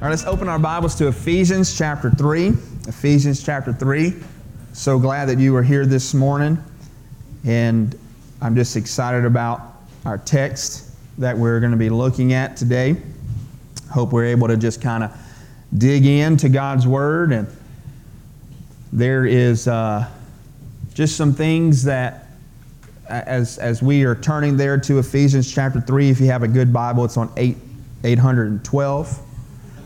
All right, let's open our Bibles to Ephesians chapter 3. Ephesians chapter 3. So glad that you are here this morning. And I'm just excited about our text that we're going to be looking at today. Hope we're able to just kind of dig into God's Word. And there is uh, just some things that, as, as we are turning there to Ephesians chapter 3, if you have a good Bible, it's on 8, 812.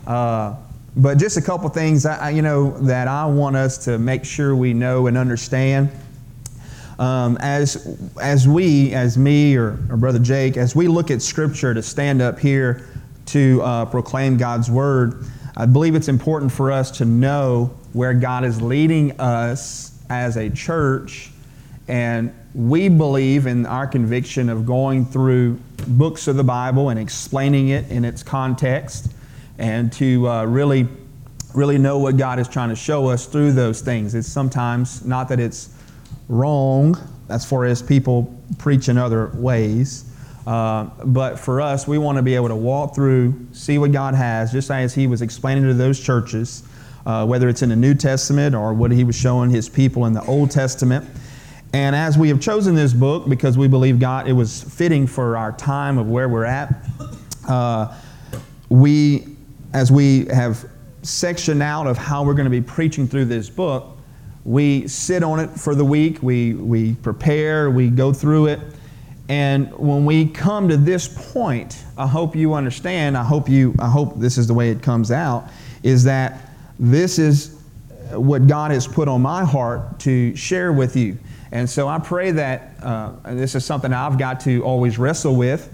Uh, but just a couple things, I, you know, that I want us to make sure we know and understand. Um, as, as we, as me or, or, Brother Jake, as we look at Scripture to stand up here to uh, proclaim God's Word, I believe it's important for us to know where God is leading us as a church. And we believe in our conviction of going through books of the Bible and explaining it in its context and to uh, really, really know what God is trying to show us through those things. It's sometimes not that it's wrong as far as people preach in other ways. Uh, but for us, we want to be able to walk through, see what God has, just as He was explaining to those churches, uh, whether it's in the New Testament or what He was showing His people in the Old Testament. And as we have chosen this book, because we believe God, it was fitting for our time of where we're at, uh, we as we have sectioned out of how we're going to be preaching through this book, we sit on it for the week, we, we prepare, we go through it. And when we come to this point, I hope you understand, I hope you I hope this is the way it comes out, is that this is what God has put on my heart to share with you. And so I pray that uh, this is something I've got to always wrestle with,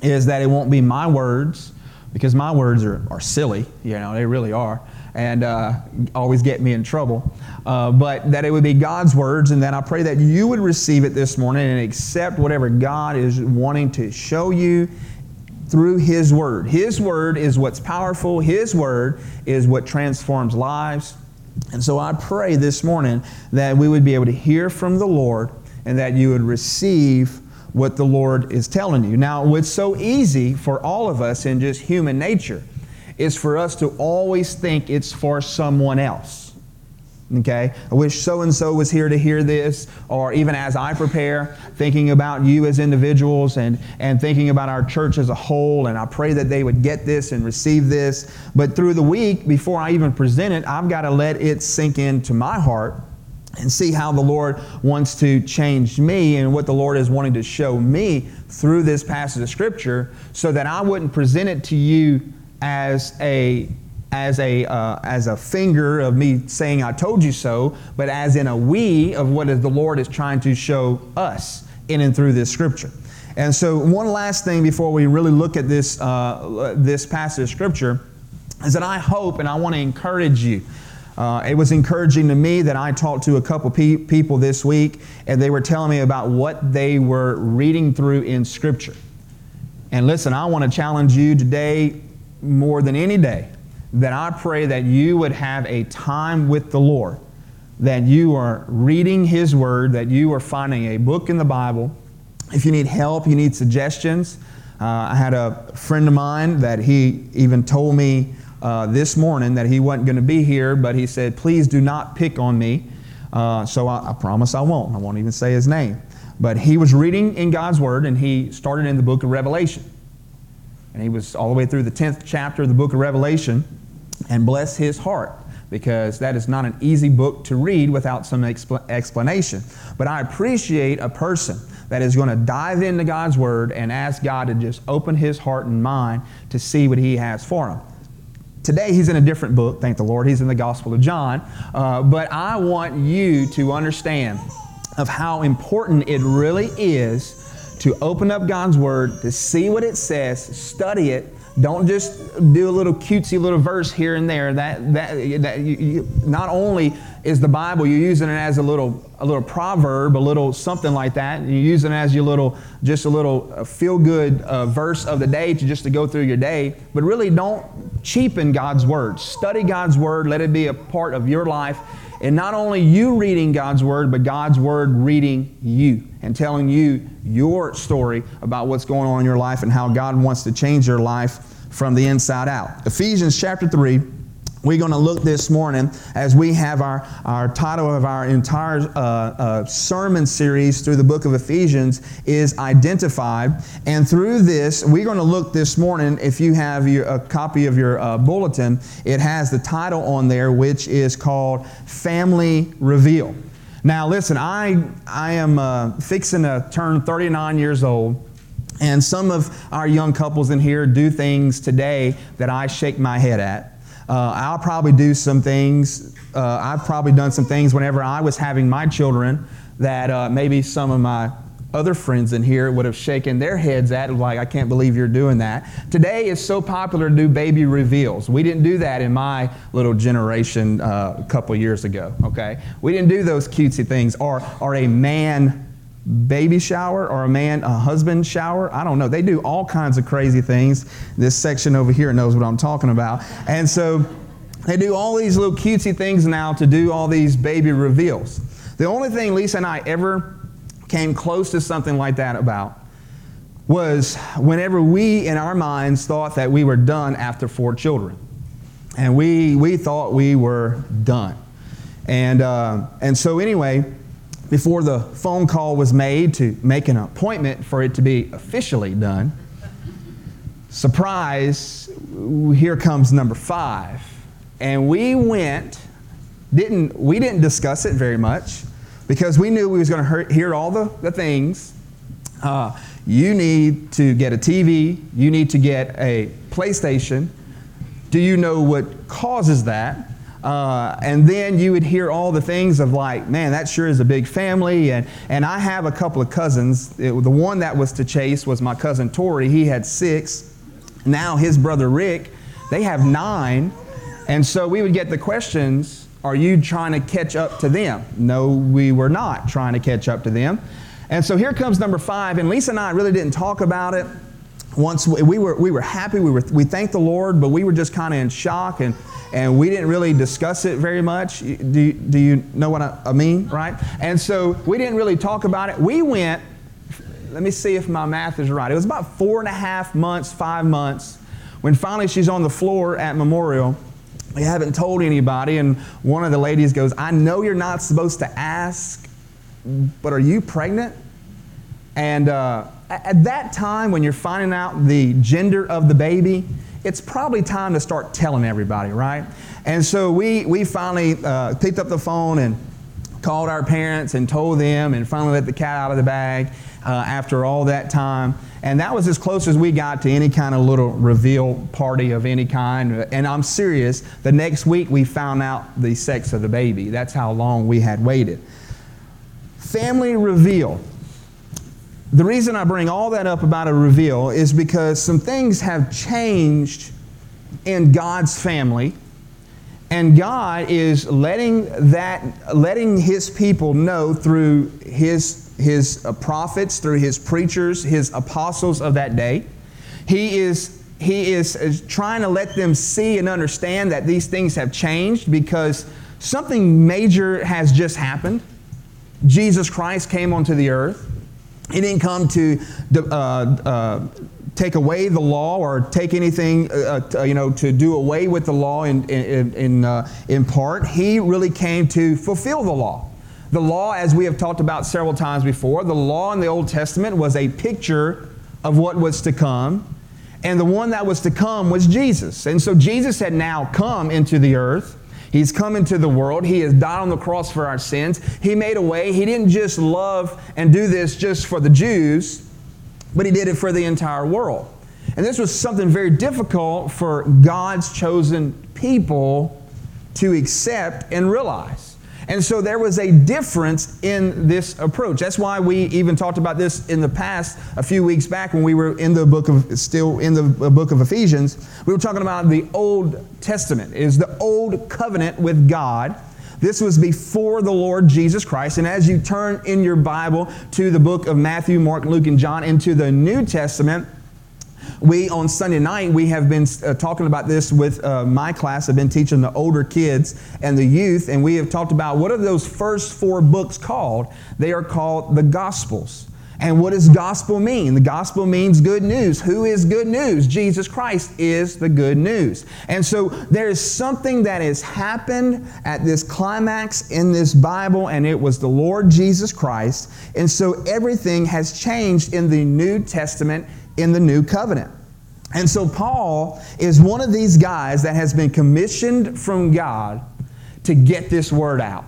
is that it won't be my words, because my words are, are silly, you know, they really are, and uh, always get me in trouble. Uh, but that it would be God's words, and that I pray that you would receive it this morning and accept whatever God is wanting to show you through His Word. His Word is what's powerful, His Word is what transforms lives. And so I pray this morning that we would be able to hear from the Lord and that you would receive what the Lord is telling you. Now, what's so easy for all of us in just human nature is for us to always think it's for someone else. Okay? I wish so and so was here to hear this, or even as I prepare, thinking about you as individuals and, and thinking about our church as a whole, and I pray that they would get this and receive this. But through the week, before I even present it, I've got to let it sink into my heart and see how the Lord wants to change me and what the Lord is wanting to show me through this passage of Scripture so that I wouldn't present it to you as a as a uh, as a finger of me saying I told you so, but as in a we of what the Lord is trying to show us in and through this Scripture. And so, one last thing before we really look at this uh, this passage of Scripture is that I hope and I want to encourage you uh, it was encouraging to me that I talked to a couple pe- people this week, and they were telling me about what they were reading through in Scripture. And listen, I want to challenge you today more than any day that I pray that you would have a time with the Lord, that you are reading His Word, that you are finding a book in the Bible. If you need help, you need suggestions. Uh, I had a friend of mine that he even told me uh, this morning that he wasn't going to be here, but he said, Please do not pick on me. Uh, so I, I promise I won't. I won't even say his name. But he was reading in God's Word, and he started in the book of Revelation. And he was all the way through the 10th chapter of the book of Revelation, and bless his heart because that is not an easy book to read without some expl- explanation. But I appreciate a person that is going to dive into God's Word and ask God to just open his heart and mind to see what He has for him. Today, he's in a different book, thank the Lord. He's in the Gospel of John. Uh, but I want you to understand of how important it really is to open up God's Word, to see what it says, study it, don't just do a little cutesy little verse here and there. That, that, that you, you, not only is the Bible, you're using it as a little, a little proverb, a little something like that. You're using it as your little, just a little uh, feel good uh, verse of the day to just to go through your day. But really don't cheapen God's Word. Study God's Word. Let it be a part of your life. And not only you reading God's Word, but God's Word reading you and telling you your story about what's going on in your life and how God wants to change your life from the inside out. Ephesians chapter 3. We're going to look this morning as we have our, our title of our entire uh, uh, sermon series through the book of Ephesians is Identified. And through this, we're going to look this morning. If you have your, a copy of your uh, bulletin, it has the title on there, which is called Family Reveal. Now, listen, I, I am uh, fixing to turn 39 years old. And some of our young couples in here do things today that I shake my head at. Uh, I'll probably do some things. Uh, I've probably done some things whenever I was having my children that uh, maybe some of my other friends in here would have shaken their heads at, like, I can't believe you're doing that. Today it's so popular to do baby reveals. We didn't do that in my little generation uh, a couple years ago, okay? We didn't do those cutesy things. Or, or a man baby shower or a man a husband shower i don't know they do all kinds of crazy things this section over here knows what i'm talking about and so they do all these little cutesy things now to do all these baby reveals the only thing lisa and i ever came close to something like that about was whenever we in our minds thought that we were done after four children. And we we thought we were done. And uh, and so anyway before the phone call was made to make an appointment for it to be officially done, surprise, here comes number five. And we went, didn't, we didn't discuss it very much because we knew we was going to hear all the, the things. Uh, you need to get a TV. You need to get a PlayStation. Do you know what causes that? Uh, and then you would hear all the things of like, man, that sure is a big family. And, and I have a couple of cousins. It, the one that was to chase was my cousin Tori. He had six. Now his brother Rick, they have nine. And so we would get the questions, are you trying to catch up to them? No, we were not trying to catch up to them. And so here comes number five. And Lisa and I really didn't talk about it. Once we were, we were happy, we, were, we thanked the Lord, but we were just kind of in shock. And and we didn't really discuss it very much. Do, do you know what I, mean, right? And so we didn't really talk about it. We went, let me see if my math is right. It was about four and a half months, five months, when finally she's on the floor at Memorial. We haven't told anybody, and one of the ladies goes, I know you're not supposed to ask, but are you pregnant? And uh, at that time, when you're finding out the gender of the baby, it's probably time to start telling everybody, right? And so we, we finally uh, picked up the phone and called our parents and told them and finally let the cat out of the bag uh, after all that time. And that was as close as we got to any kind of little reveal party of any kind. And I'm serious, the next week we found out the sex of the baby. That's how long we had waited. Family reveal. The reason I bring all that up about a reveal is because some things have changed in God's family. And God is letting that, letting His people know through His, his uh, prophets, through His preachers, His apostles of that day. He is, he is, is trying to let them see and understand that these things have changed because something major has just happened. Jesus Christ came onto the earth. He didn't come to uh, uh, take away the law or take anything, uh, uh you know, to do away with the law in, in, in, uh, in part. He really came to fulfill the law. The law, as we have talked about several times before, the law in the Old Testament was a picture of what was to come. And the one that was to come was Jesus. And so Jesus had now come into the earth. He's come into the world. He has died on the cross for our sins. He made a way. He didn't just love and do this just for the Jews, but He did it for the entire world. And this was something very difficult for God's chosen people to accept and realize. And so there was a difference in this approach. That's why we even talked about this in the past a few weeks back when we were in the book of still in the uh, book of Ephesians. We were talking about the Old Testament. Is the old covenant with God. This was before the Lord Jesus Christ. And as you turn in your Bible to the book of Matthew, Mark, Luke, and John into the New Testament, we, on Sunday night, we have been uh, talking about this with uh, my class. I've been teaching the older kids and the youth, and we have talked about what are those first four books called? They are called the Gospels. And what does gospel mean? The gospel means good news. Who is good news? Jesus Christ is the good news. And so there is something that has happened at this climax in this Bible, and it was the Lord Jesus Christ. And so everything has changed in the New Testament, in the New Covenant. And so Paul is one of these guys that has been commissioned from God to get this word out.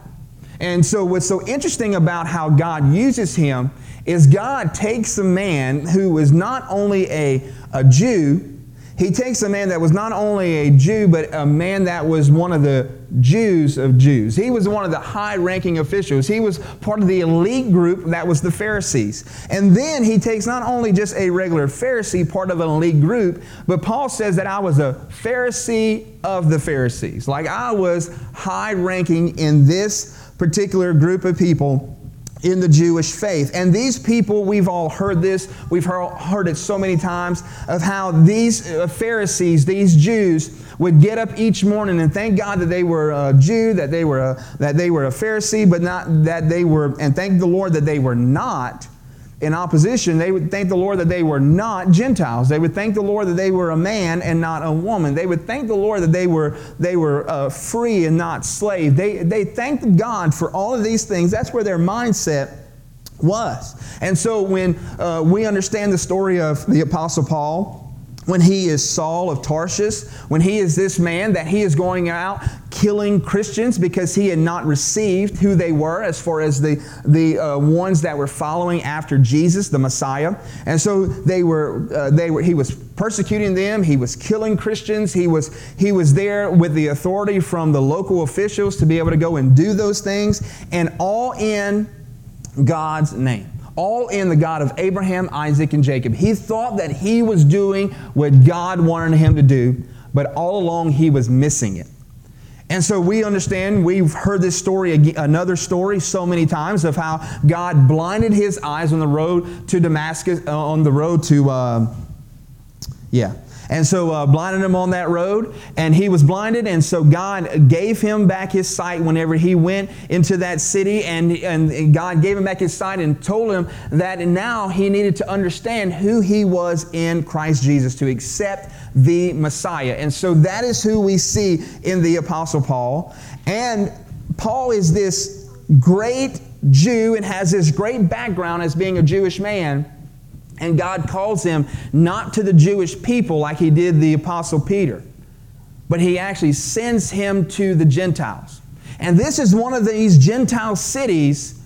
And so, what's so interesting about how God uses him is God takes a man who is not only a, a Jew, he takes a man that was not only a Jew, but a man that was one of the Jews of Jews. He was one of the high ranking officials. He was part of the elite group that was the Pharisees. And then he takes not only just a regular Pharisee, part of an elite group, but Paul says that I was a Pharisee of the Pharisees. Like I was high ranking in this particular group of people in the Jewish faith. And these people, we've all heard this, we've heard it so many times, of how these uh, Pharisees, these Jews, would get up each morning and thank God that they were a Jew, that they were a, that they were a Pharisee, but not that they were, and thank the Lord that they were not in opposition, they would thank the Lord that they were not Gentiles. They would thank the Lord that they were a man and not a woman. They would thank the Lord that they were, they were uh, free and not slave. They, they thanked God for all of these things. That's where their mindset was. And so when uh, we understand the story of the Apostle Paul, when he is Saul of Tarshish, when he is this man that he is going out killing Christians because he had not received who they were as far as the, the uh, ones that were following after Jesus, the Messiah. And so they were, uh, they were, he was persecuting them, he was killing Christians, he was, he was there with the authority from the local officials to be able to go and do those things, and all in God's name all in the God of Abraham, Isaac, and Jacob. He thought that he was doing what God wanted him to do, but all along he was missing it. And so we understand, we've heard this story, another story, so many times of how God blinded his eyes on the road to Damascus, uh, on the road to, uh, yeah, and so uh, blinded him on that road, and he was blinded, and so God gave him back his sight whenever he went into that city, and, and God gave him back his sight and told him that now he needed to understand who he was in Christ Jesus, to accept the Messiah. And so that is who we see in the Apostle Paul. And Paul is this great Jew and has this great background as being a Jewish man. And God calls him not to the Jewish people like he did the Apostle Peter, but he actually sends him to the Gentiles. And this is one of these Gentile cities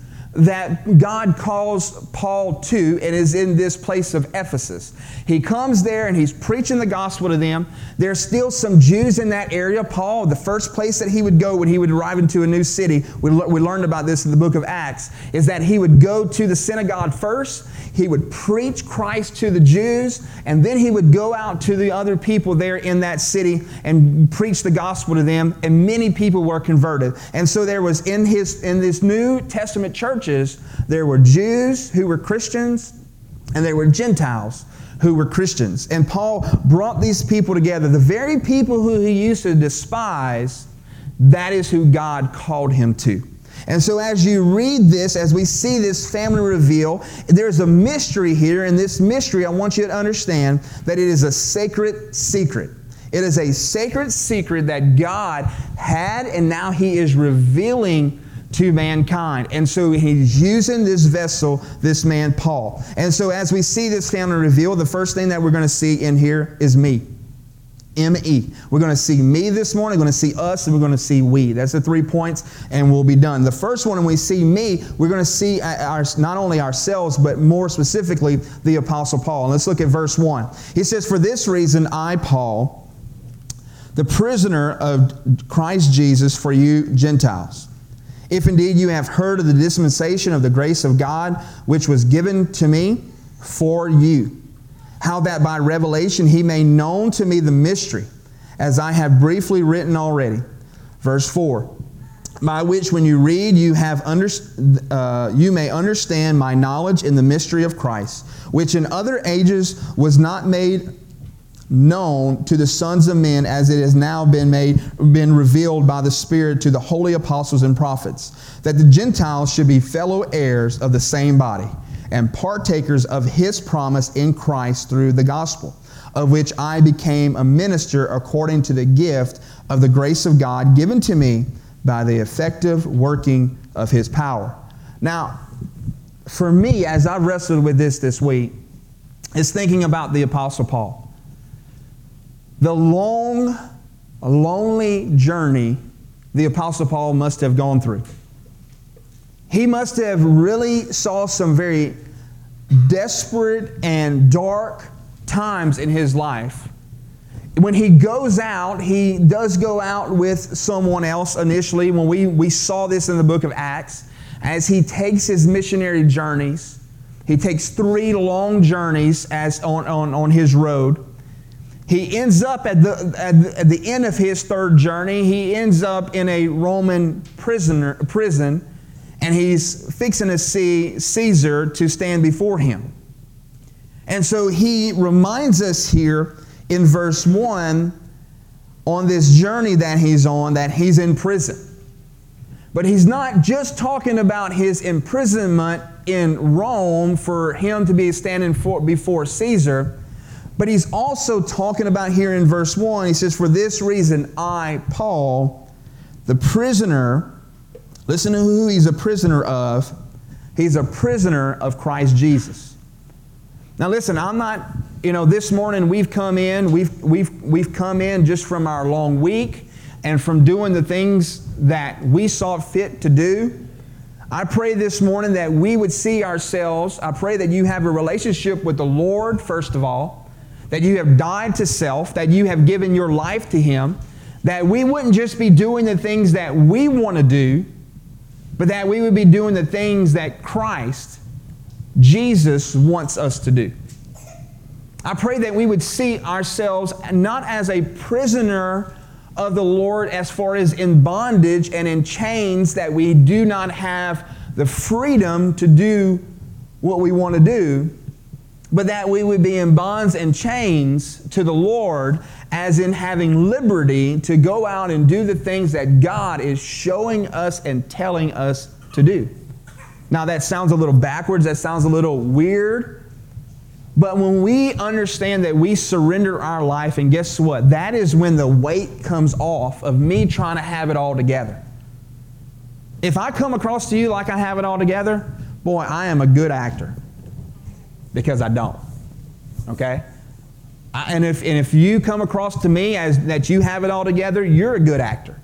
that God calls Paul to and is in this place of Ephesus. He comes there and he's preaching the gospel to them. There's still some Jews in that area. Paul, the first place that he would go when he would arrive into a new city, we, we learned about this in the book of Acts, is that he would go to the synagogue first. He would preach Christ to the Jews, and then he would go out to the other people there in that city and preach the gospel to them, and many people were converted. And so there was in his in this New Testament church churches, there were Jews who were Christians and there were Gentiles who were Christians. And Paul brought these people together. The very people who he used to despise, that is who God called him to. And so, as you read this, as we see this family reveal, there's a mystery here. And this mystery, I want you to understand that it is a sacred secret. It is a sacred secret that God had, and now He is revealing to mankind. And so he's using this vessel, this man Paul. And so as we see this family reveal, the first thing that we're going to see in here is me. M-E. We're going to see me this morning, we're going to see us, and we're going to see we. That's the three points, and we'll be done. The first one, when we see me, we're going to see uh, our, not only ourselves, but more specifically, the Apostle Paul. And let's look at verse 1. He says, For this reason, I, Paul, the prisoner of Christ Jesus for you Gentiles if indeed you have heard of the dispensation of the grace of God, which was given to me for you, how that by revelation he made known to me the mystery, as I have briefly written already. Verse 4 by which when you read you have under, uh, you may understand my knowledge in the mystery of Christ which in other ages was not made known to the sons of men as it has now been made been revealed by the spirit to the holy apostles and prophets that the gentiles should be fellow heirs of the same body and partakers of his promise in Christ through the gospel, of which I became a minister according to the gift of the grace of God given to me by the effective working of his power. Now, for me, as I've wrestled with this this week, is thinking about the Apostle Paul. The long, lonely journey the Apostle Paul must have gone through. He must have really saw some very desperate and dark times in his life. When he goes out, he does go out with someone else initially. When we, we saw this in the book of Acts, as he takes his missionary journeys, he takes three long journeys as on, on, on his road. He ends up at the, at the, end of his third journey, he ends up in a Roman prisoner, prison, and he's fixing to see Caesar to stand before him. And so he reminds us here in verse 1 on this journey that he's on that he's in prison. But he's not just talking about his imprisonment in Rome for him to be standing for, before Caesar, but he's also talking about here in verse 1. He says, For this reason, I, Paul, the prisoner, listen to who he's a prisoner of. He's a prisoner of Christ Jesus. Now, listen, I'm not, you know, this morning we've come in, we've, we've, we've come in just from our long week and from doing the things that we saw fit to do. I pray this morning that we would see ourselves. I pray that you have a relationship with the Lord, first of all, that you have died to self, that you have given your life to Him, that we wouldn't just be doing the things that we want to do, but that we would be doing the things that Christ, Jesus, wants us to do. I pray that we would see ourselves not as a prisoner of the Lord as far as in bondage and in chains that we do not have the freedom to do what we want to do, but that we would be in bonds and chains to the Lord as in having liberty to go out and do the things that God is showing us and telling us to do. Now, that sounds a little backwards, that sounds a little weird. But when we understand that we surrender our life, and guess what? That is when the weight comes off of me trying to have it all together. If I come across to you like I have it all together, boy, I am a good actor because I don't. Okay? I, and, if, and if you come across to me as that you have it all together, you're a good actor.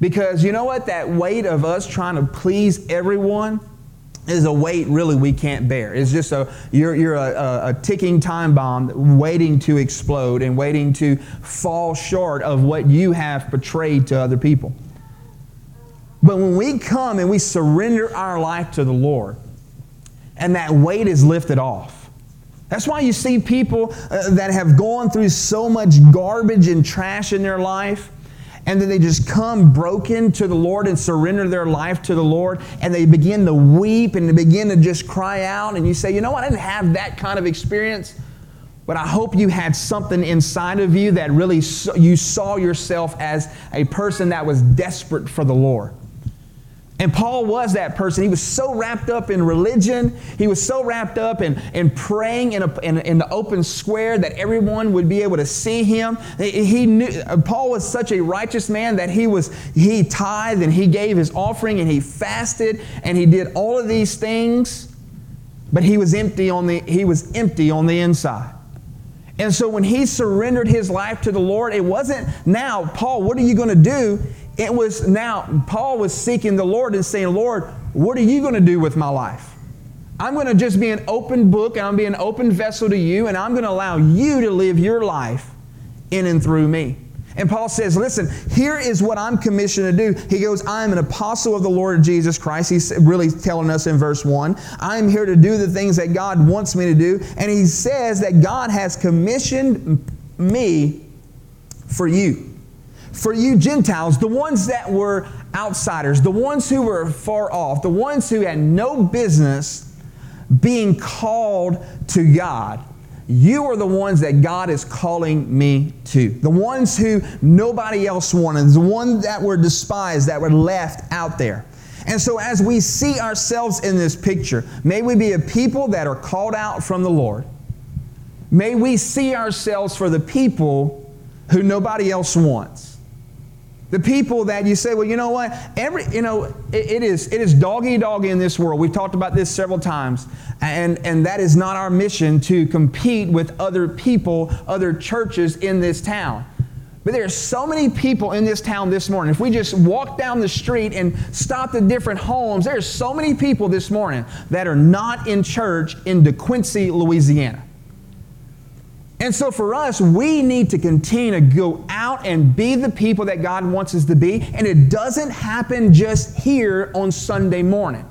Because you know what? That weight of us trying to please everyone, is a weight really we can't bear. It's just a you're, you're a, a, a, ticking time bomb waiting to explode and waiting to fall short of what you have portrayed to other people. But when we come and we surrender our life to the Lord, and that weight is lifted off. That's why you see people uh, that have gone through so much garbage and trash in their life and then they just come broken to the Lord and surrender their life to the Lord, and they begin to weep and they begin to just cry out. And you say, You know what? I didn't have that kind of experience, but I hope you had something inside of you that really you saw yourself as a person that was desperate for the Lord. And Paul was that person. He was so wrapped up in religion. He was so wrapped up in, in praying in, a, in, in the open square that everyone would be able to see him. He knew, uh, Paul was such a righteous man that he was he tithed and he gave his offering and he fasted and he did all of these things, but he was empty on the he was empty on the inside. And so when he surrendered his life to the Lord, it wasn't now, Paul, what are you going to do? It was now, Paul was seeking the Lord and saying, Lord, what are you going to do with my life? I'm going to just be an open book and I'm going to be an open vessel to you, and I'm going to allow you to live your life in and through me. And Paul says, Listen, here is what I'm commissioned to do. He goes, I'm an apostle of the Lord Jesus Christ. He's really telling us in verse 1. I'm here to do the things that God wants me to do. And he says that God has commissioned me for you for you Gentiles, the ones that were outsiders, the ones who were far off, the ones who had no business being called to God. You are the ones that God is calling me to. The ones who nobody else wanted, the ones that were despised, that were left out there. And so, as we see ourselves in this picture, may we be a people that are called out from the Lord. May we see ourselves for the people who nobody else wants. The people that you say, well, you know what? Every, you know, it, it is it is doggy doggy in this world. We've talked about this several times, and and that is not our mission to compete with other people, other churches in this town. But there are so many people in this town this morning. If we just walk down the street and stop at different homes, there are so many people this morning that are not in church in De DeQuincy, Louisiana. And so for us, we need to continue to go out and be the people that God wants us to be. And it doesn't happen just here on Sunday morning.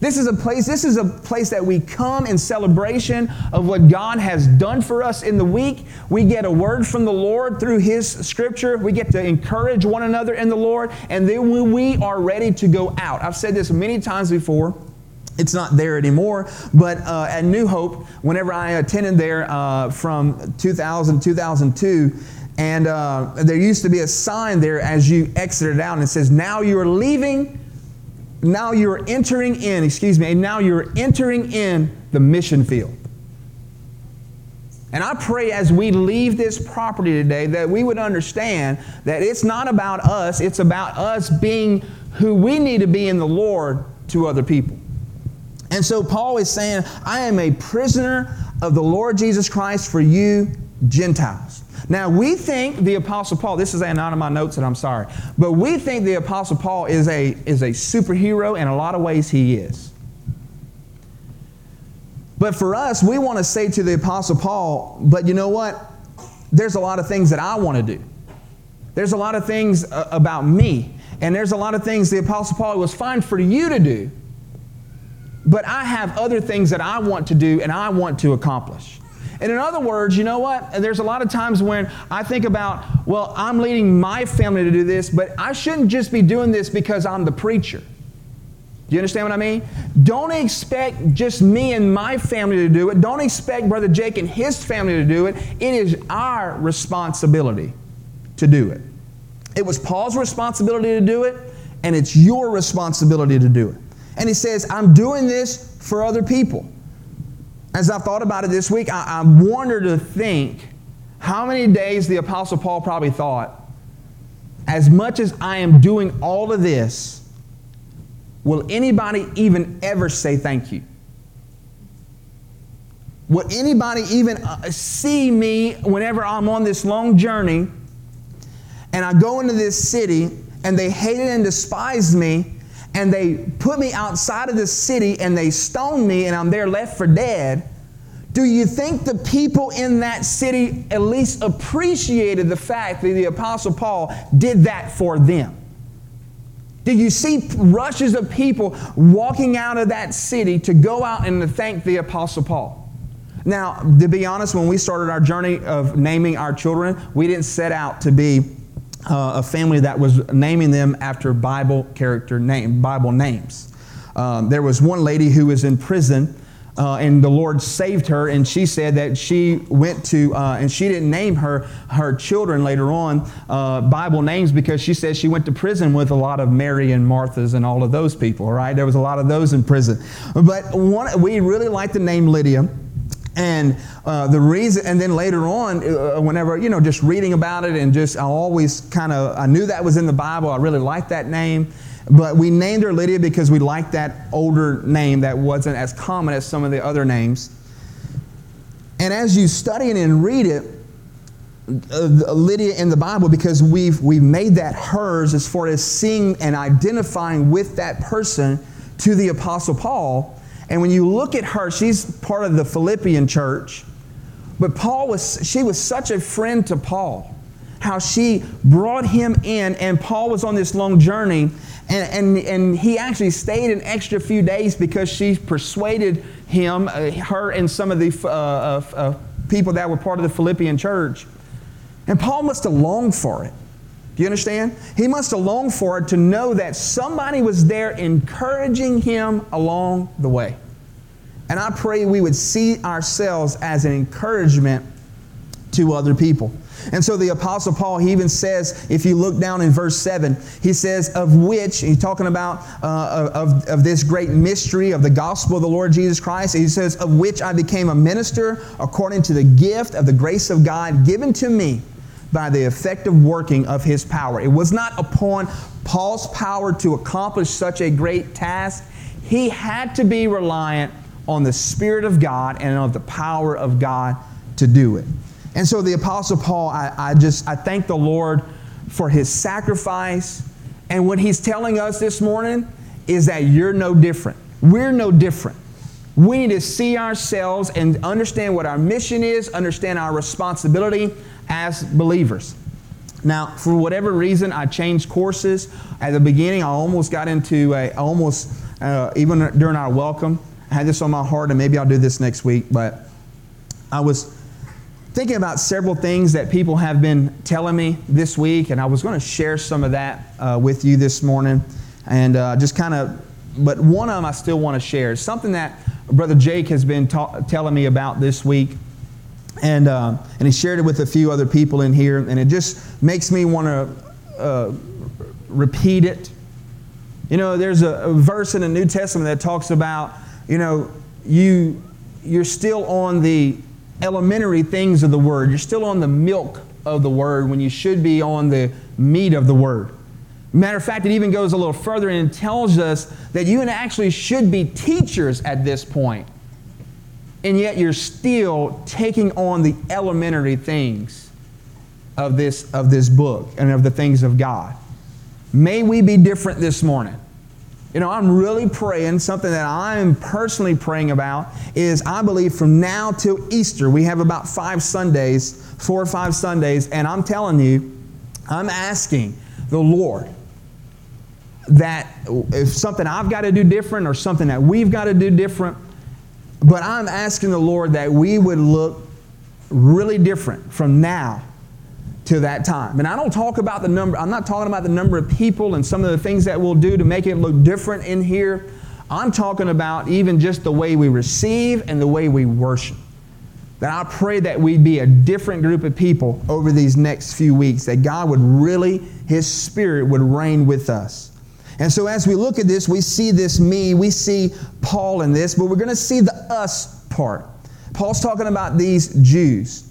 This is a place, this is a place that we come in celebration of what God has done for us in the week. We get a word from the Lord through His scripture. We get to encourage one another in the Lord, and then we are ready to go out. I've said this many times before. It's not there anymore, but uh, at New Hope, whenever I attended there uh, from 2000 2002, and uh, there used to be a sign there as you exited out, and it says, Now you are leaving now you're entering in, excuse me, and now you're entering in the mission field. And I pray as we leave this property today that we would understand that it's not about us, it's about us being who we need to be in the Lord to other people. And so Paul is saying, I am a prisoner of the Lord Jesus Christ for you, Gentiles. Now, we think the Apostle Paul, this is not in my notes, and I'm sorry, but we think the Apostle Paul is a, is a superhero. In a lot of ways, he is. But for us, we want to say to the Apostle Paul, but you know what? There's a lot of things that I want to do. There's a lot of things uh, about me. And there's a lot of things the Apostle Paul was fine for you to do. But I have other things that I want to do and I want to accomplish. And in other words, you know what? There's a lot of times when I think about, well, I'm leading my family to do this, but I shouldn't just be doing this because I'm the preacher. Do you understand what I mean? Don't expect just me and my family to do it. Don't expect Brother Jake and his family to do it. It is our responsibility to do it. It was Paul's responsibility to do it, and it's your responsibility to do it. And he says, I'm doing this for other people. As I thought about it this week, I, I wonder to think how many days the Apostle Paul probably thought, as much as I am doing all of this, will anybody even ever say thank you? Will anybody even uh, see me whenever I'm on this long journey and I go into this city and they hated and despised me and they put me outside of the city and they stone me and I'm there left for dead, do you think the people in that city at least appreciated the fact that the Apostle Paul did that for them? Did you see rushes of people walking out of that city to go out and to thank the Apostle Paul? Now, to be honest, when we started our journey of naming our children, we didn't set out to be uh, a family that was naming them after Bible character name, Bible names. Um, there was one lady who was in prison, uh, and the Lord saved her, and she said that she went to, uh, and she didn't name her her children later on uh, Bible names because she said she went to prison with a lot of Mary and Marthas and all of those people. Right? There was a lot of those in prison, but one we really like the name Lydia. And uh, the reason, and then later on, uh, whenever, you know, just reading about it and just, I always kind of, I knew that was in the Bible. I really liked that name. But we named her Lydia because we liked that older name that wasn't as common as some of the other names. And as you study it and read it, uh, Lydia in the Bible, because we've, we've made that hers as far as seeing and identifying with that person to the Apostle Paul and when you look at her, she's part of the Philippian church. But Paul was, she was such a friend to Paul. How she brought him in, and Paul was on this long journey, and, and, and he actually stayed an extra few days because she persuaded him, uh, her, and some of the uh, uh, uh people that were part of the Philippian church. And Paul must have longed for it. Do you understand? He must have longed for it to know that somebody was there encouraging him along the way. And I pray we would see ourselves as an encouragement to other people. And so the Apostle Paul, he even says, if you look down in verse 7, he says, of which, he's talking about uh, of, of this great mystery of the gospel of the Lord Jesus Christ. He says, of which I became a minister according to the gift of the grace of God given to me by the effective working of his power. It was not upon Paul's power to accomplish such a great task. He had to be reliant on the Spirit of God and on the power of God to do it. And so the Apostle Paul, I, I just, I thank the Lord for his sacrifice. And what he's telling us this morning is that you're no different. We're no different. We need to see ourselves and understand what our mission is, understand our responsibility as believers. Now, for whatever reason, I changed courses. At the beginning, I almost got into a, almost, uh, even during our welcome, I had this on my heart, and maybe I'll do this next week, but I was thinking about several things that people have been telling me this week, and I was going to share some of that uh, with you this morning. And uh, just kind of, but one of them I still want to share. It's something that Brother Jake has been ta- telling me about this week. And, uh, and he shared it with a few other people in here, and it just makes me want to uh, repeat it. You know, there's a, a verse in the New Testament that talks about, you know, you, you're still on the elementary things of the Word. You're still on the milk of the Word when you should be on the meat of the Word. Matter of fact, it even goes a little further and tells us that you and actually should be teachers at this point. And yet you're still taking on the elementary things of this, of this book and of the things of God. May we be different this morning. You know, I'm really praying, something that I'm personally praying about is I believe from now till Easter, we have about five Sundays, four or five Sundays, and I'm telling you, I'm asking the Lord that if something I've got to do different or something that we've got to do different, but I'm asking the Lord that we would look really different from now to that time. And I don't talk about the number, I'm not talking about the number of people and some of the things that we'll do to make it look different in here. I'm talking about even just the way we receive and the way we worship. That I pray that we'd be a different group of people over these next few weeks, that God would really, His Spirit would reign with us. And so as we look at this, we see this me, we see Paul in this, but we're going to see the us part. Paul's talking about these Jews.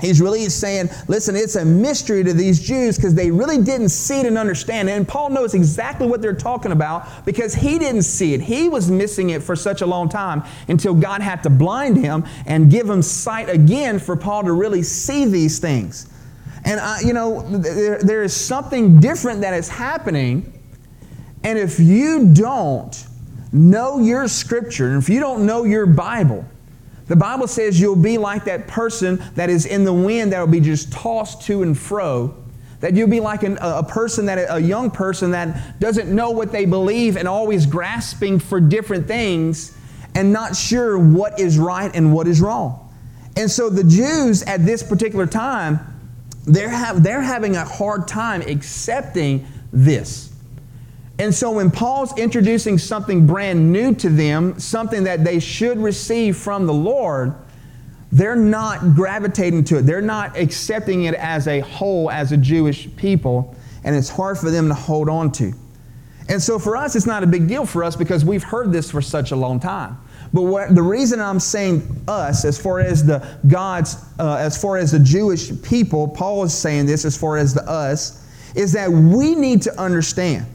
He's really saying, listen, it's a mystery to these Jews because they really didn't see it and understand it. And Paul knows exactly what they're talking about because he didn't see it. He was missing it for such a long time until God had to blind him and give him sight again for Paul to really see these things. And, I, you know, there, there is something different that is happening. And if you don't know your scripture, and if you don't know your Bible, the Bible says you'll be like that person that is in the wind that will be just tossed to and fro. That you'll be like an, a person that a young person that doesn't know what they believe and always grasping for different things and not sure what is right and what is wrong. And so the Jews at this particular time, they're, have, they're having a hard time accepting this. And so when Paul's introducing something brand new to them, something that they should receive from the Lord, they're not gravitating to it. They're not accepting it as a whole, as a Jewish people, and it's hard for them to hold on to. And so for us, it's not a big deal for us because we've heard this for such a long time. But what, the reason I'm saying us, as far as the God's, uh, as far as the Jewish people, Paul is saying this as far as the us, is that we need to understand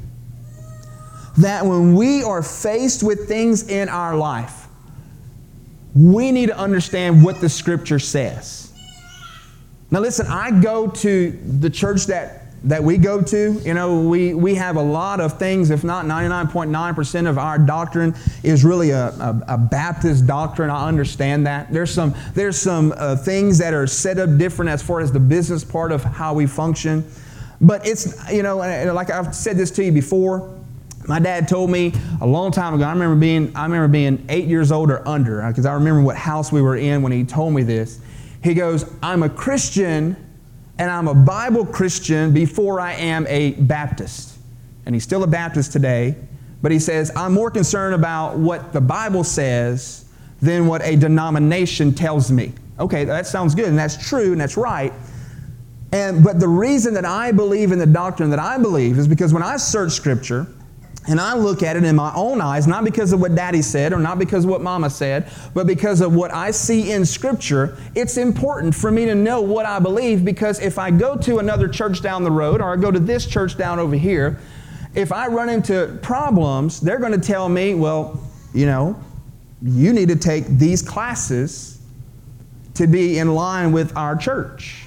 that when we are faced with things in our life, we need to understand what the scripture says. Now, listen, I go to the church that, that we go to. You know, we, we have a lot of things, if not 99.9% of our doctrine is really a, a, a, Baptist doctrine. I understand that. There's some, there's some uh, things that are set up different as far as the business part of how we function. But it's, you know, like I've said this to you before, my dad told me a long time ago. I remember being I remember being eight years old or under uh, because I remember what house we were in when he told me this. He goes, "I'm a Christian, and I'm a Bible Christian before I am a Baptist." And he's still a Baptist today, but he says, "I'm more concerned about what the Bible says than what a denomination tells me." Okay, that sounds good, and that's true, and that's right. And, but the reason that I believe in the doctrine that I believe is because when I search Scripture, and I look at it in my own eyes, not because of what daddy said or not because of what mama said, but because of what I see in Scripture, it's important for me to know what I believe because if I go to another church down the road or I go to this church down over here, if I run into problems, they're going to tell me, well, you know, you need to take these classes to be in line with our church.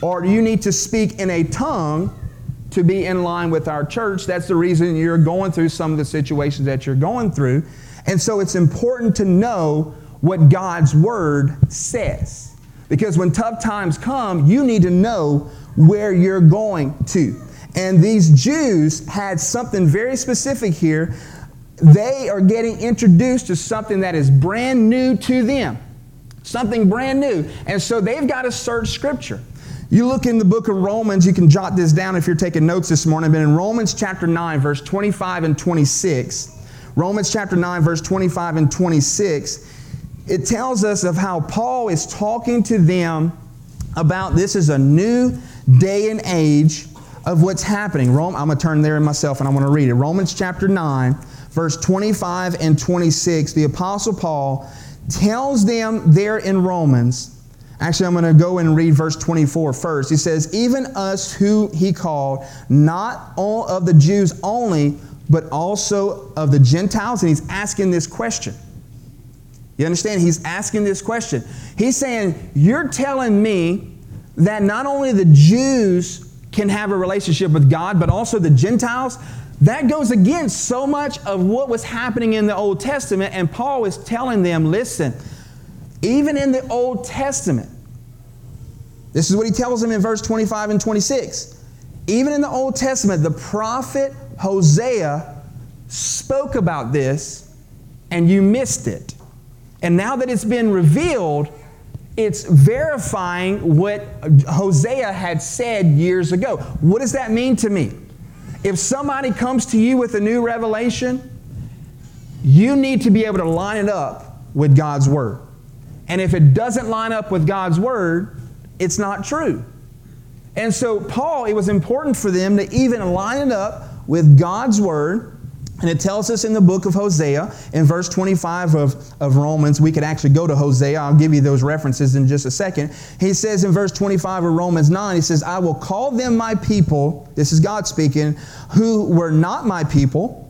Or you need to speak in a tongue to be in line with our church. That's the reason you're going through some of the situations that you're going through. And so it's important to know what God's Word says. Because when tough times come, you need to know where you're going to. And these Jews had something very specific here. They are getting introduced to something that is brand new to them, something brand new. And so they've got to search Scripture. You look in the book of Romans, you can jot this down if you're taking notes this morning, but in Romans chapter 9, verse 25 and 26, Romans chapter 9, verse 25 and 26, it tells us of how Paul is talking to them about this is a new day and age of what's happening. Rome, I'm going to turn there in myself and I want to read it. Romans chapter 9, verse 25 and 26, the Apostle Paul tells them there in Romans Actually, I'm going to go and read verse 24 first. He says, Even us who he called, not all of the Jews only, but also of the Gentiles. And he's asking this question. You understand? He's asking this question. He's saying, You're telling me that not only the Jews can have a relationship with God, but also the Gentiles. That goes against so much of what was happening in the Old Testament. And Paul is telling them, Listen, even in the Old Testament, this is what he tells them in verse 25 and 26. Even in the Old Testament, the prophet Hosea spoke about this and you missed it. And now that it's been revealed, it's verifying what Hosea had said years ago. What does that mean to me? If somebody comes to you with a new revelation, you need to be able to line it up with God's Word. And if it doesn't line up with God's word, it's not true. And so, Paul, it was important for them to even line it up with God's word. And it tells us in the book of Hosea, in verse 25 of, of Romans, we could actually go to Hosea. I'll give you those references in just a second. He says in verse 25 of Romans 9, he says, I will call them my people, this is God speaking, who were not my people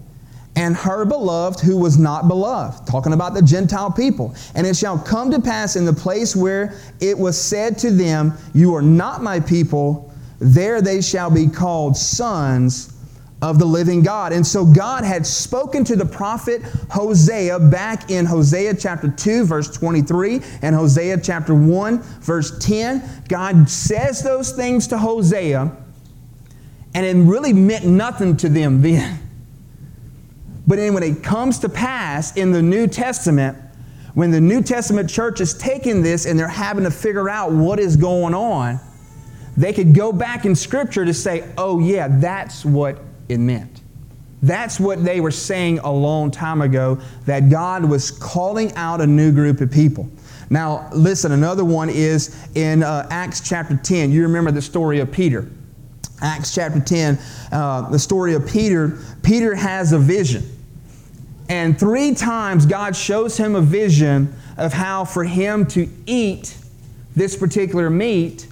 and her beloved who was not beloved. Talking about the Gentile people. And it shall come to pass in the place where it was said to them, You are not my people, there they shall be called sons of the living God. And so God had spoken to the prophet Hosea back in Hosea chapter 2, verse 23, and Hosea chapter 1, verse 10. God says those things to Hosea, and it really meant nothing to them then. But then when it comes to pass in the New Testament, when the New Testament church is taking this and they're having to figure out what is going on, they could go back in Scripture to say, oh, yeah, that's what it meant. That's what they were saying a long time ago, that God was calling out a new group of people. Now, listen, another one is in uh, Acts chapter 10. You remember the story of Peter. Acts chapter 10, uh, the story of Peter. Peter has a vision. And three times God shows him a vision of how for him to eat this particular meat.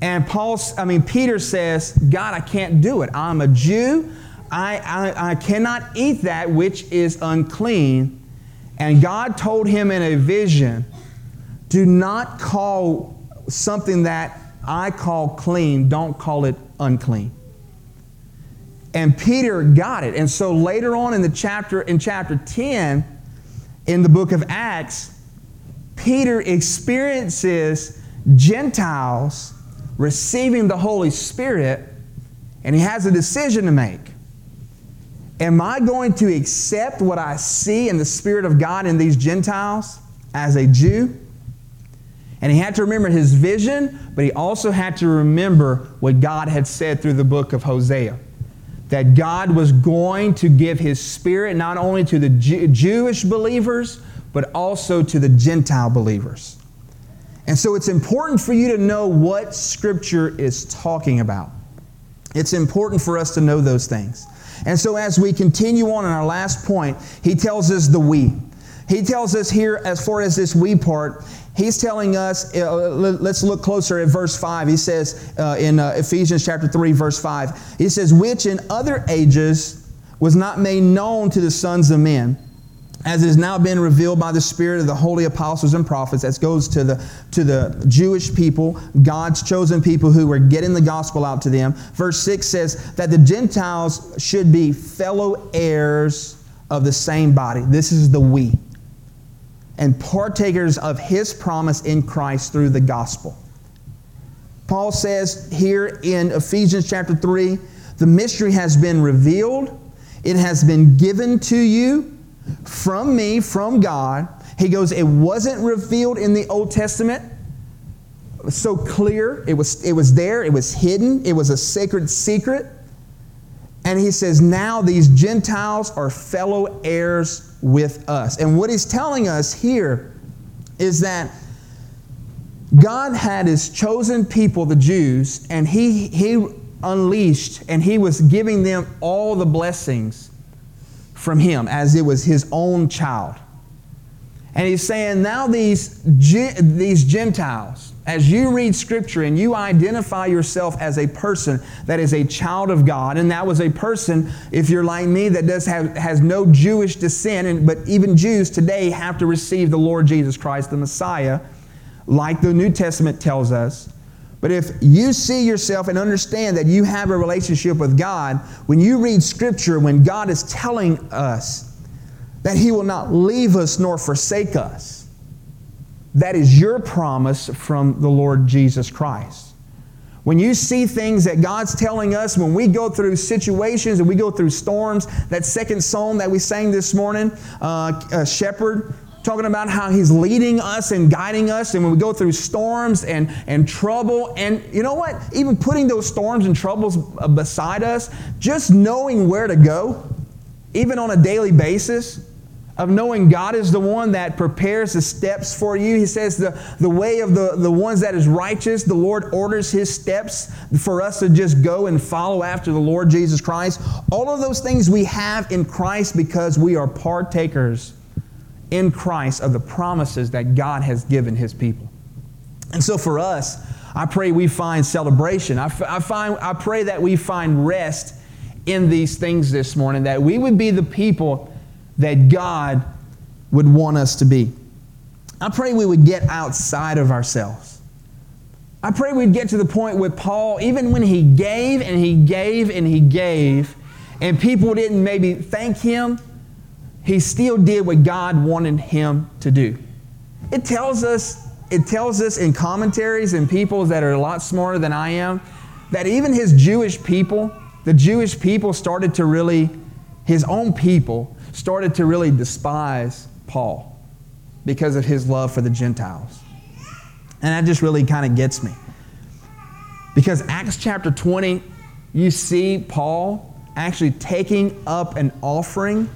And Paul, I mean, Peter says, God, I can't do it. I'm a Jew. I, I, I cannot eat that which is unclean. And God told him in a vision, do not call something that I call clean, don't call it unclean. And Peter got it. And so later on in the chapter, in chapter 10, in the book of Acts, Peter experiences Gentiles receiving the Holy Spirit, and he has a decision to make. Am I going to accept what I see in the Spirit of God in these Gentiles as a Jew? And he had to remember his vision, but he also had to remember what God had said through the book of Hosea that God was going to give His Spirit not only to the Jew- Jewish believers, but also to the Gentile believers. And so it's important for you to know what Scripture is talking about. It's important for us to know those things. And so as we continue on in our last point, he tells us the we. He tells us here, as far as this we part, he's telling us, uh, let's look closer at verse 5. He says uh, in uh, Ephesians chapter 3, verse 5, he says, Which in other ages was not made known to the sons of men, as it has now been revealed by the Spirit of the holy apostles and prophets, that goes to the, to the Jewish people, God's chosen people who were getting the gospel out to them. Verse 6 says that the Gentiles should be fellow heirs of the same body. This is the we and partakers of his promise in Christ through the gospel. Paul says here in Ephesians chapter 3 the mystery has been revealed, it has been given to you from me, from God. He goes, It wasn't revealed in the Old Testament. It was so clear. It was, it was there. It was hidden. It was a sacred secret. And he says, Now these Gentiles are fellow heirs with us. And what he's telling us here is that God had his chosen people, the Jews, and he, he unleashed and he was giving them all the blessings from him as it was his own child. And he's saying, now these, these Gentiles, as you read Scripture and you identify yourself as a person that is a child of God, and that was a person, if you're like me, that does have, has no Jewish descent, and, but even Jews today have to receive the Lord Jesus Christ, the Messiah, like the New Testament tells us. But if you see yourself and understand that you have a relationship with God, when you read Scripture, when God is telling us that He will not leave us nor forsake us, that is your promise from the Lord Jesus Christ. When you see things that God's telling us, when we go through situations and we go through storms, that second psalm that we sang this morning, uh, uh, Shepherd, talking about how He's leading us and guiding us, and when we go through storms and, and trouble, and you know what? Even putting those storms and troubles beside us, just knowing where to go, even on a daily basis, of knowing God is the one that prepares the steps for you. He says the, the way of the, the ones that is righteous, the Lord orders his steps for us to just go and follow after the Lord Jesus Christ. All of those things we have in Christ because we are partakers in Christ of the promises that God has given his people. And so for us, I pray we find celebration. I, I, find, I pray that we find rest in these things this morning, that we would be the people that God would want us to be. I pray we would get outside of ourselves. I pray we'd get to the point with Paul, even when he gave and he gave and he gave, and people didn't maybe thank him, he still did what God wanted him to do. It tells us, it tells us in commentaries and people that are a lot smarter than I am, that even his Jewish people, the Jewish people started to really, his own people, started to really despise Paul because of his love for the Gentiles. And that just really kind of gets me. Because Acts chapter 20, you see Paul actually taking up an offering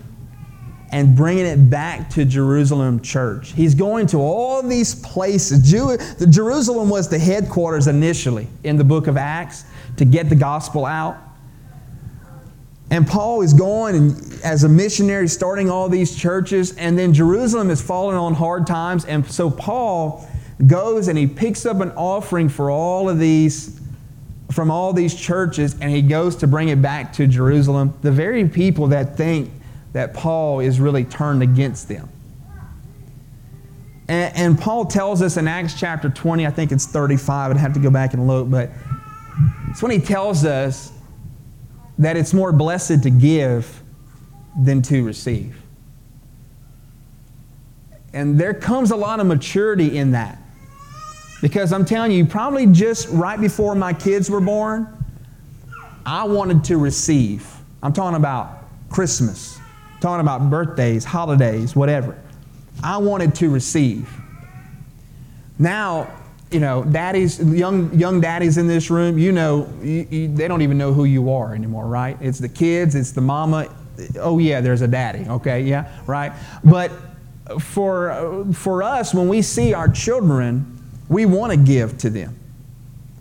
and bringing it back to Jerusalem church. He's going to all these places. Jew, the Jerusalem was the headquarters initially in the book of Acts to get the gospel out. And Paul is going and as a missionary starting all these churches, and then Jerusalem is falling on hard times. And so Paul goes and he picks up an offering for all of these, from all these churches, and he goes to bring it back to Jerusalem. The very people that think that Paul is really turned against them. And, and Paul tells us in Acts chapter 20, I think it's 35, I'd have to go back and look, but it's when he tells us that it's more blessed to give than to receive. And there comes a lot of maturity in that. Because I'm telling you, probably just right before my kids were born, I wanted to receive. I'm talking about Christmas, talking about birthdays, holidays, whatever. I wanted to receive. Now, you know, daddies, young, young daddies in this room, you know, you, you, they don't even know who you are anymore, right? It's the kids, it's the mama. Oh, yeah, there's a daddy, okay, yeah, right? But for, for us, when we see our children, we want to give to them.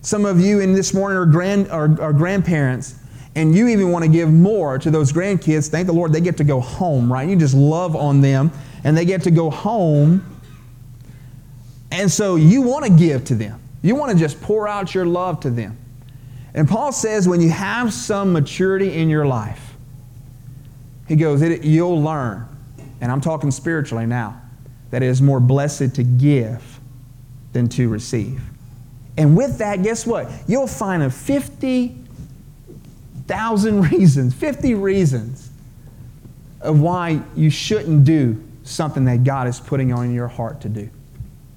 Some of you in this morning are, grand, are, are grandparents, and you even want to give more to those grandkids. Thank the Lord they get to go home, right? You just love on them, and they get to go home. And so you want to give to them. You want to just pour out your love to them. And Paul says when you have some maturity in your life, he goes, you'll learn, and I'm talking spiritually now, that it is more blessed to give than to receive. And with that, guess what? You'll find a 50,000 reasons, 50 reasons of why you shouldn't do something that God is putting on your heart to do.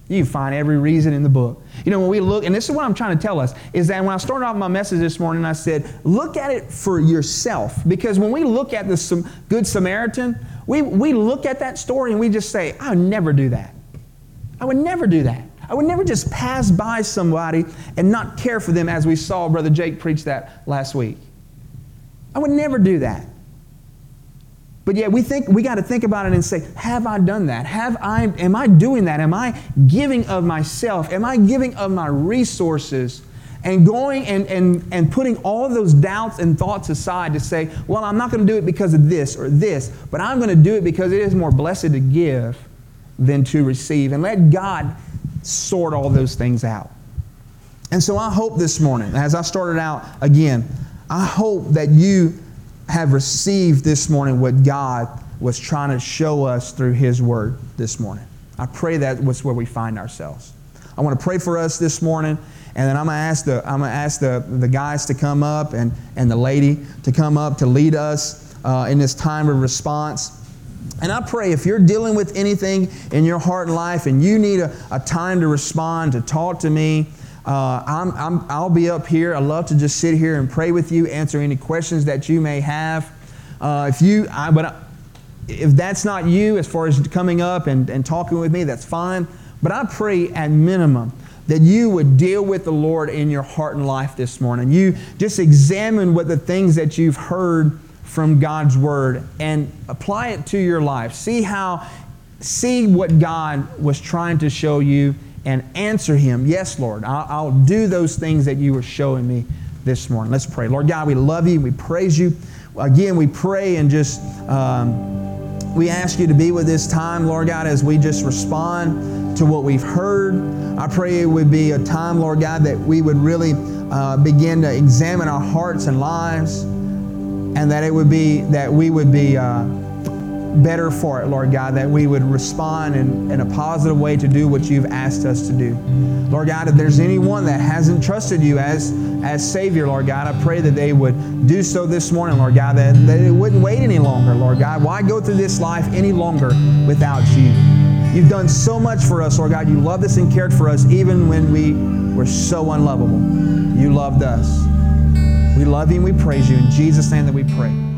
You find every reason in the book. You know, when we look, and this is what I'm trying to tell us, is that when I started off my message this morning, I said, look at it for yourself. Because when we look at the Good Samaritan, we, we look at that story and we just say, I would never do that. I would never do that. I would never just pass by somebody and not care for them as we saw Brother Jake preach that last week. I would never do that. But yet we think we got to think about it and say, have I done that? Have I am I doing that? Am I giving of myself? Am I giving of my resources? And going and, and, and putting all those doubts and thoughts aside to say, well, I'm not going to do it because of this or this, but I'm going to do it because it is more blessed to give than to receive. And let God sort all those things out. And so I hope this morning, as I started out again, I hope that you have received this morning what God was trying to show us through His Word this morning. I pray that was where we find ourselves. I want to pray for us this morning, and then I'm going to ask the, I'm going to ask the, the guys to come up and, and the lady to come up to lead us uh, in this time of response. And I pray if you're dealing with anything in your heart and life and you need a, a time to respond, to talk to me, uh, I'm, I'm, I'll be up here. I love to just sit here and pray with you, answer any questions that you may have. Uh, if you, I, but I, if that's not you, as far as coming up and, and talking with me, that's fine. But I pray at minimum that you would deal with the Lord in your heart and life this morning. You just examine what the things that you've heard from God's Word and apply it to your life. See how, see what God was trying to show you and answer Him. Yes, Lord, I'll, I'll do those things that you were showing me this morning. Let's pray. Lord God, we love you. We praise you. Again, we pray and just um, we ask you to be with this time, Lord God, as we just respond to what we've heard. I pray it would be a time, Lord God, that we would really uh, begin to examine our hearts and lives, and that it would be that we would be. Uh, better for it, Lord God, that we would respond in, in a positive way to do what you've asked us to do. Lord God, if there's anyone that hasn't trusted you as, as Savior, Lord God, I pray that they would do so this morning, Lord God, that, that they wouldn't wait any longer, Lord God. Why go through this life any longer without you? You've done so much for us, Lord God. You loved us and cared for us even when we were so unlovable. You loved us. We love you and we praise you. In Jesus' name that we pray.